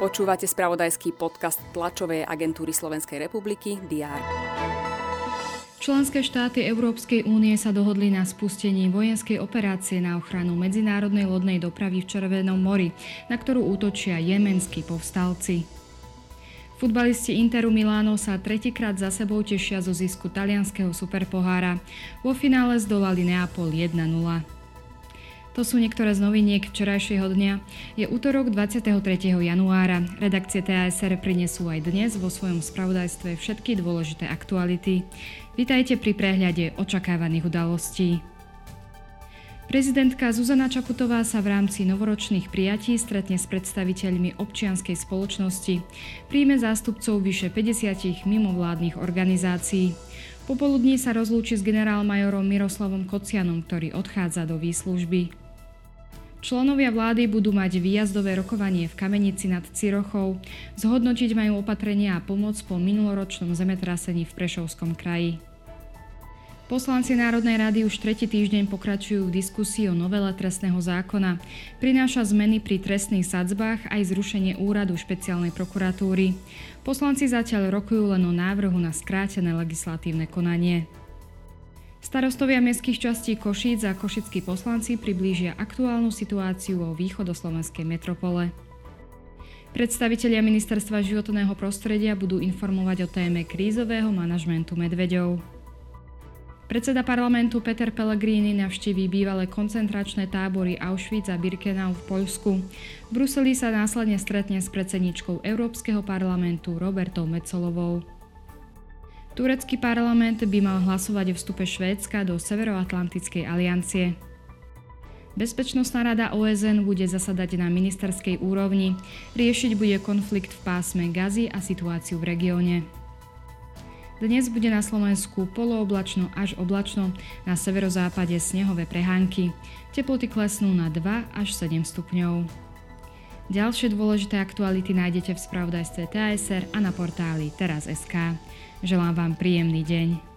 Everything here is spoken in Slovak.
Počúvate spravodajský podcast tlačovej agentúry Slovenskej republiky DR. Členské štáty Európskej únie sa dohodli na spustení vojenskej operácie na ochranu medzinárodnej lodnej dopravy v Červenom mori, na ktorú útočia jemenskí povstalci. Futbalisti Interu Miláno sa tretíkrát za sebou tešia zo zisku talianského superpohára. Vo finále zdolali Neapol 1-0. To sú niektoré z noviniek včerajšieho dňa. Je útorok 23. januára. Redakcie TASR prinesú aj dnes vo svojom spravodajstve všetky dôležité aktuality. Vítajte pri prehľade očakávaných udalostí. Prezidentka Zuzana Čaputová sa v rámci novoročných prijatí stretne s predstaviteľmi občianskej spoločnosti. Príjme zástupcov vyše 50 mimovládnych organizácií. Popoludní sa rozlúči s generálmajorom Miroslavom Kocianom, ktorý odchádza do výslužby. Členovia vlády budú mať výjazdové rokovanie v Kamenici nad Cirochou. Zhodnotiť majú opatrenia a pomoc po minuloročnom zemetrasení v Prešovskom kraji. Poslanci Národnej rady už tretí týždeň pokračujú v diskusii o novele trestného zákona. Prináša zmeny pri trestných sadzbách aj zrušenie úradu špeciálnej prokuratúry. Poslanci zatiaľ rokujú len o návrhu na skrátené legislatívne konanie. Starostovia mestských častí Košíc a košickí poslanci priblížia aktuálnu situáciu o východoslovenskej metropole. Predstavitelia Ministerstva životného prostredia budú informovať o téme krízového manažmentu medveďov. Predseda parlamentu Peter Pellegrini navštíví bývalé koncentračné tábory Auschwitz a Birkenau v Poľsku. V Bruseli sa následne stretne s predsedničkou Európskeho parlamentu Robertou Mecolovou. Turecký parlament by mal hlasovať o vstupe Švédska do Severoatlantickej aliancie. Bezpečnostná rada OSN bude zasadať na ministerskej úrovni, riešiť bude konflikt v pásme Gazy a situáciu v regióne. Dnes bude na Slovensku polooblačno až oblačno, na severozápade snehové prehánky. Teploty klesnú na 2 až 7 stupňov. Ďalšie dôležité aktuality nájdete v spravodajstve TSR a na portáli teraz.sk. Želám vám príjemný deň.